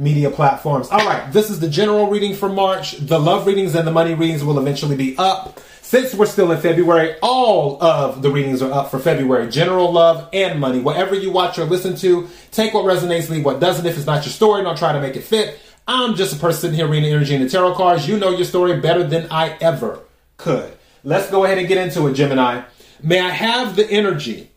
media platforms. All right, this is the general reading for March. The love readings and the money readings will eventually be up. Since we're still in February, all of the readings are up for February. General love and money. Whatever you watch or listen to, take what resonates, leave what doesn't. If it's not your story, don't try to make it fit. I'm just a person sitting here reading energy and the tarot cards. You know your story better than I ever could. Let's go ahead and get into it, Gemini. May I have the energy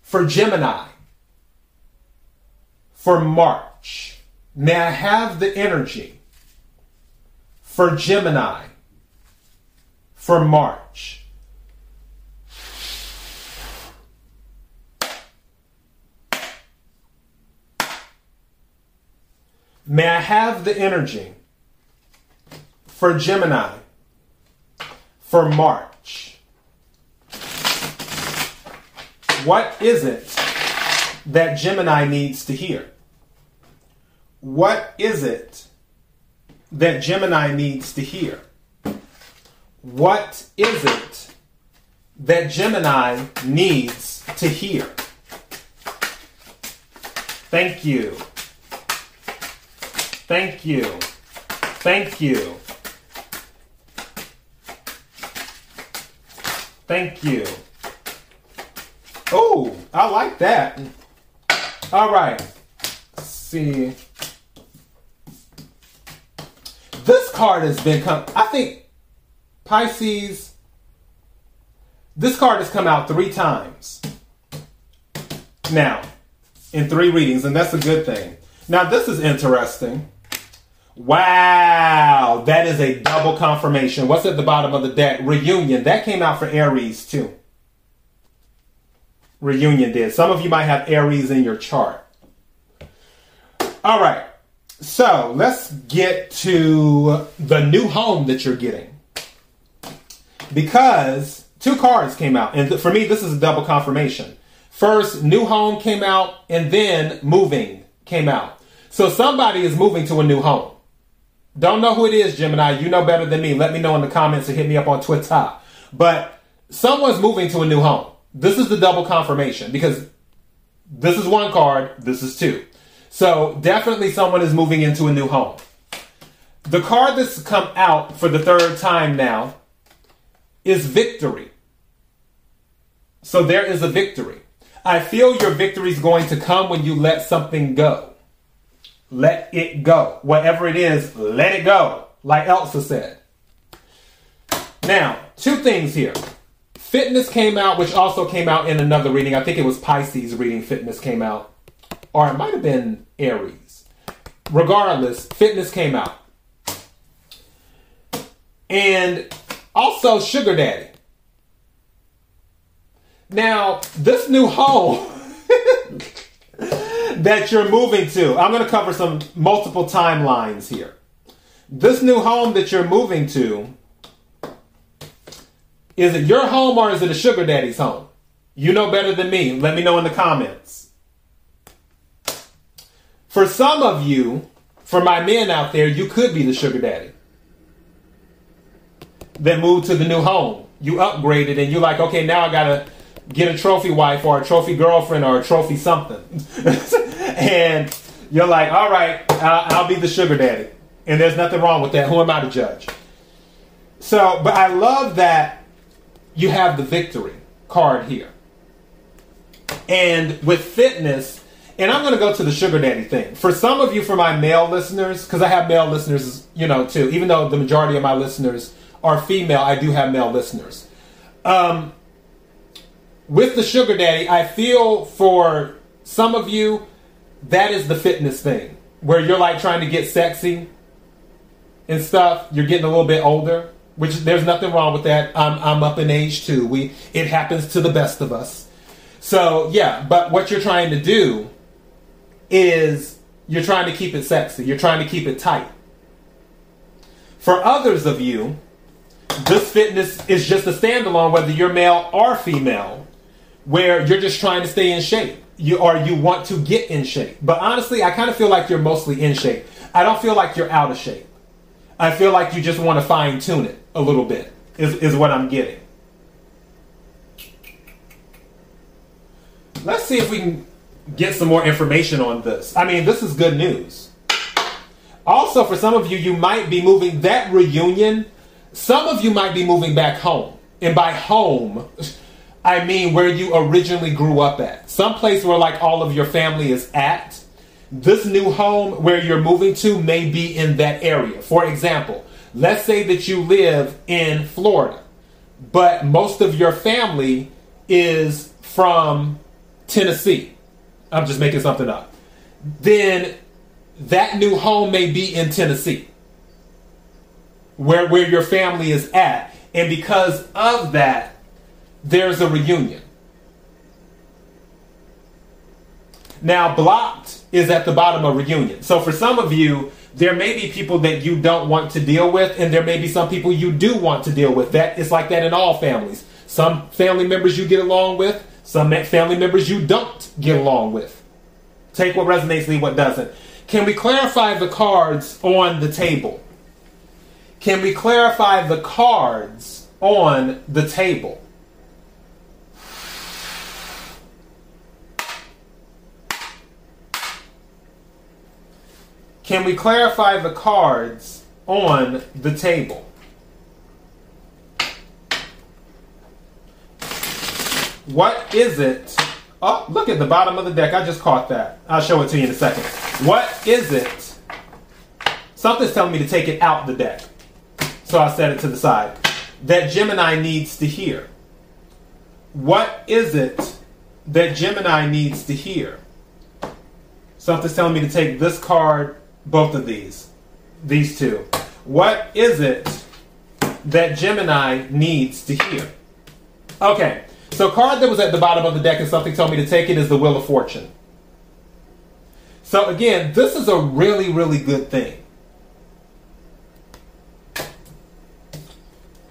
for Gemini for March? May I have the energy for Gemini for March? May I have the energy for Gemini for March? What is it that Gemini needs to hear? What is it that Gemini needs to hear? What is it that Gemini needs to hear? Thank you. Thank you. Thank you. Thank you. Oh, I like that. All right. Let's see. This card has been come. I think Pisces. This card has come out three times now in three readings, and that's a good thing. Now, this is interesting. Wow, that is a double confirmation. What's at the bottom of the deck? Reunion. That came out for Aries too. Reunion did. Some of you might have Aries in your chart. All right. So let's get to the new home that you're getting. Because two cards came out. And for me, this is a double confirmation. First, new home came out, and then moving came out. So somebody is moving to a new home. Don't know who it is, Gemini. You know better than me. Let me know in the comments and hit me up on Twitter. But someone's moving to a new home. This is the double confirmation because this is one card, this is two. So definitely someone is moving into a new home. The card that's come out for the third time now is victory. So there is a victory. I feel your victory is going to come when you let something go. Let it go. Whatever it is, let it go. Like Elsa said. Now, two things here. Fitness came out, which also came out in another reading. I think it was Pisces reading Fitness came out. Or it might have been Aries. Regardless, Fitness came out. And also Sugar Daddy. Now, this new home that you're moving to, I'm going to cover some multiple timelines here. This new home that you're moving to, is it your home or is it a sugar daddy's home? You know better than me. Let me know in the comments. For some of you, for my men out there, you could be the sugar daddy that moved to the new home. You upgraded and you're like, okay, now I gotta get a trophy wife or a trophy girlfriend or a trophy something. and you're like, all right, I'll, I'll be the sugar daddy. And there's nothing wrong with that. Who am I to judge? So, but I love that you have the victory card here. And with fitness, and I'm going to go to the sugar daddy thing. For some of you, for my male listeners, because I have male listeners, you know, too, even though the majority of my listeners are female, I do have male listeners. Um, with the sugar daddy, I feel for some of you, that is the fitness thing where you're like trying to get sexy and stuff. You're getting a little bit older, which there's nothing wrong with that. I'm, I'm up in age too. We it happens to the best of us. So yeah, but what you're trying to do is you're trying to keep it sexy. You're trying to keep it tight. For others of you, this fitness is just a standalone, whether you're male or female, where you're just trying to stay in shape. You or you want to get in shape. But honestly, I kind of feel like you're mostly in shape. I don't feel like you're out of shape. I feel like you just want to fine tune it a little bit. Is is what I'm getting. Let's see if we can get some more information on this. I mean, this is good news. Also, for some of you, you might be moving that reunion. Some of you might be moving back home. And by home, I mean where you originally grew up at. Some place where like all of your family is at. This new home where you're moving to may be in that area. For example, let's say that you live in Florida, but most of your family is from Tennessee. I'm just making something up. Then that new home may be in Tennessee, where, where your family is at. And because of that, there's a reunion. Now, blocked is at the bottom of reunion. So for some of you, there may be people that you don't want to deal with, and there may be some people you do want to deal with. That is like that in all families. Some family members you get along with, some family members you don't get along with. Take what resonates, leave what doesn't. Can we clarify the cards on the table? Can we clarify the cards on the table? Can we clarify the cards on the table? What is it? Oh, look at the bottom of the deck. I just caught that. I'll show it to you in a second. What is it? Something's telling me to take it out the deck. So I set it to the side. That Gemini needs to hear. What is it that Gemini needs to hear? Something's telling me to take this card, both of these, these two. What is it that Gemini needs to hear? Okay, so card that was at the bottom of the deck and something told me to take it is the Wheel of Fortune. So again, this is a really, really good thing.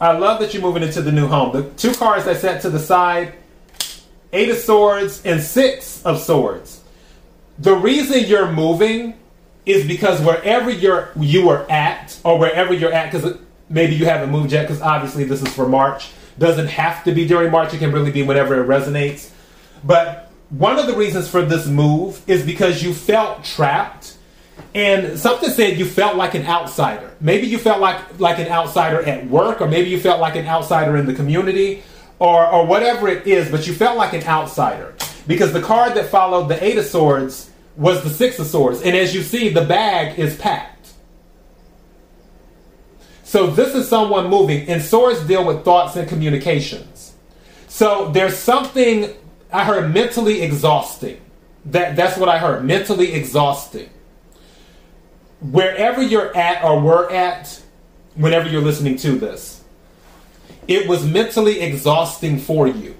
I love that you're moving into the new home. The two cards I set to the side, Eight of Swords and Six of Swords. The reason you're moving is because wherever you're you are at, or wherever you're at, because maybe you haven't moved yet, because obviously this is for March. Doesn't have to be during March, it can really be whenever it resonates. But one of the reasons for this move is because you felt trapped and something said you felt like an outsider. Maybe you felt like like an outsider at work, or maybe you felt like an outsider in the community, or or whatever it is. But you felt like an outsider because the card that followed the Eight of Swords was the Six of Swords, and as you see, the bag is packed. So this is someone moving, and swords deal with thoughts and communications. So there's something I heard mentally exhausting. That that's what I heard. Mentally exhausting. Wherever you're at or were at, whenever you're listening to this, it was mentally exhausting for you.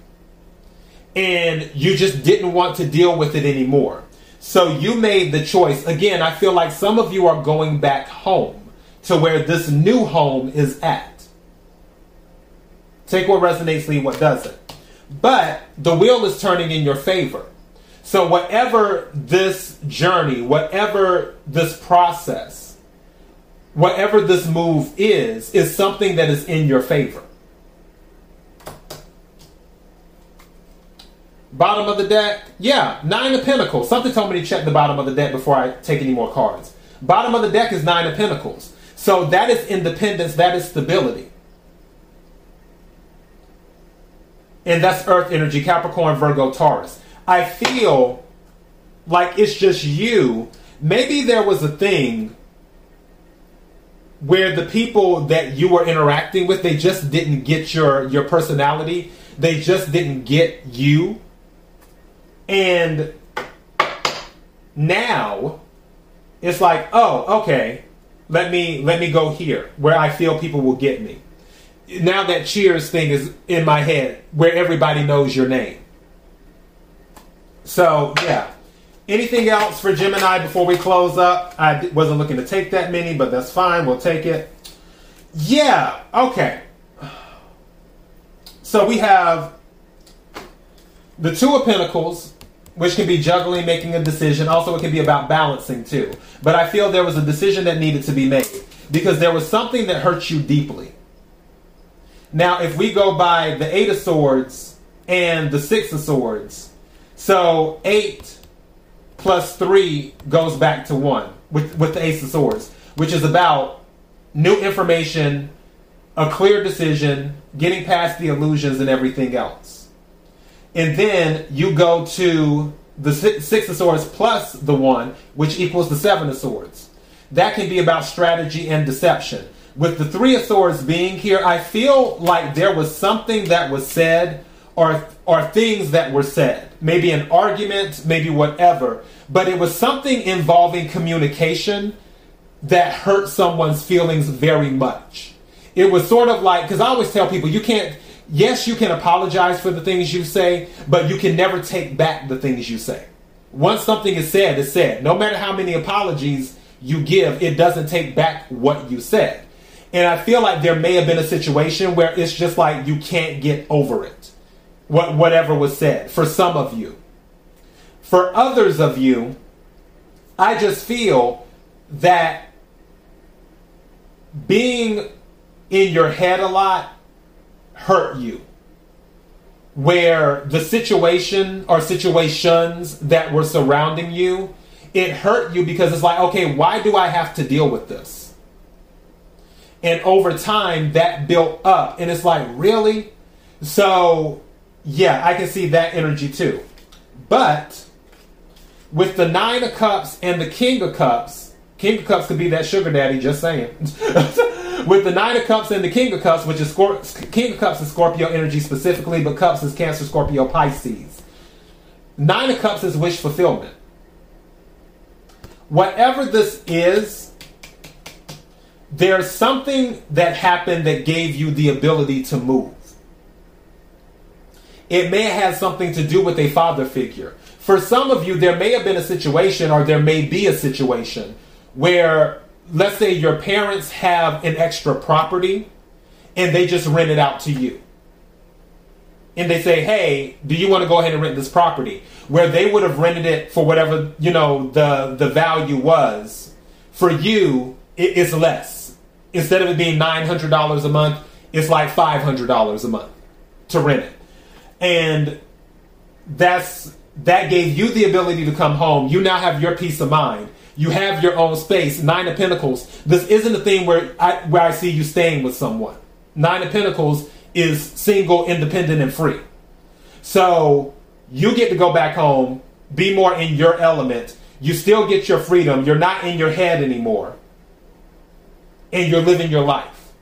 And you just didn't want to deal with it anymore. So you made the choice. Again, I feel like some of you are going back home to where this new home is at. Take what resonates, leave what doesn't. But the wheel is turning in your favor. So, whatever this journey, whatever this process, whatever this move is, is something that is in your favor. Bottom of the deck, yeah, nine of pentacles. Something told me to check the bottom of the deck before I take any more cards. Bottom of the deck is nine of pentacles. So that is independence, that is stability. And that's earth energy, Capricorn, Virgo, Taurus. I feel like it's just you. Maybe there was a thing where the people that you were interacting with, they just didn't get your, your personality. They just didn't get you. And now it's like, oh, okay, let me let me go here where I feel people will get me. Now that Cheers thing is in my head, where everybody knows your name. So yeah. Anything else for Gemini before we close up? I wasn't looking to take that many, but that's fine. We'll take it. Yeah, okay. So we have the Two of Pentacles, which can be juggling, making a decision. Also, it can be about balancing too. But I feel there was a decision that needed to be made because there was something that hurt you deeply. Now, if we go by the Eight of Swords and the Six of Swords, so eight plus three goes back to one with, with the Ace of Swords, which is about new information, a clear decision, getting past the illusions and everything else. And then you go to the Six of Swords plus the one, which equals the Seven of Swords. That can be about strategy and deception. With the Three of Swords being here, I feel like there was something that was said or, or things that were said. Maybe an argument, maybe whatever. But it was something involving communication that hurt someone's feelings very much. It was sort of like, because I always tell people, you can't, yes, you can apologize for the things you say, but you can never take back the things you say. Once something is said, it's said. No matter how many apologies you give, it doesn't take back what you said. And I feel like there may have been a situation where it's just like you can't get over it. What whatever was said for some of you. For others of you, I just feel that being in your head a lot hurt you. Where the situation or situations that were surrounding you, it hurt you because it's like, okay, why do I have to deal with this? And over time, that built up. And it's like, really? So, yeah, I can see that energy too. But with the Nine of Cups and the King of Cups, King of Cups could be that sugar daddy, just saying. with the Nine of Cups and the King of Cups, which is King of Cups is Scorpio energy specifically, but Cups is Cancer, Scorpio, Pisces. Nine of Cups is wish fulfillment. Whatever this is, there's something that happened that gave you the ability to move. It may have had something to do with a father figure. For some of you, there may have been a situation, or there may be a situation, where let's say your parents have an extra property and they just rent it out to you. And they say, hey, do you want to go ahead and rent this property? Where they would have rented it for whatever, you know, the, the value was. For you, it's less. Instead of it being $900 a month, it's like $500 a month to rent it. And that's that gave you the ability to come home. You now have your peace of mind. You have your own space. Nine of Pentacles. This isn't a thing where I where I see you staying with someone. Nine of Pentacles is single, independent, and free. So you get to go back home, be more in your element. You still get your freedom. You're not in your head anymore. And you're living your life.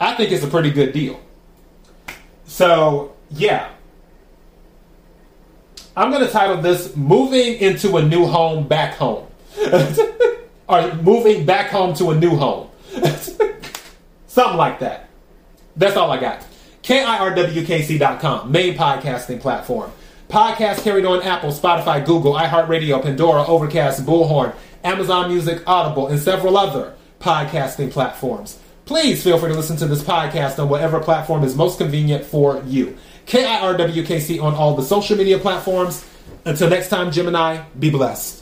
I think it's a pretty good deal. So, yeah. I'm going to title this Moving into a New Home Back Home. or Moving Back Home to a New Home. Something like that. That's all I got. KIRWKC.com, main podcasting platform. Podcast carried on Apple, Spotify, Google, iHeartRadio, Pandora, Overcast, Bullhorn, Amazon Music, Audible, and several other podcasting platforms. Please feel free to listen to this podcast on whatever platform is most convenient for you. KIRWKC on all the social media platforms. Until next time, Gemini, be blessed.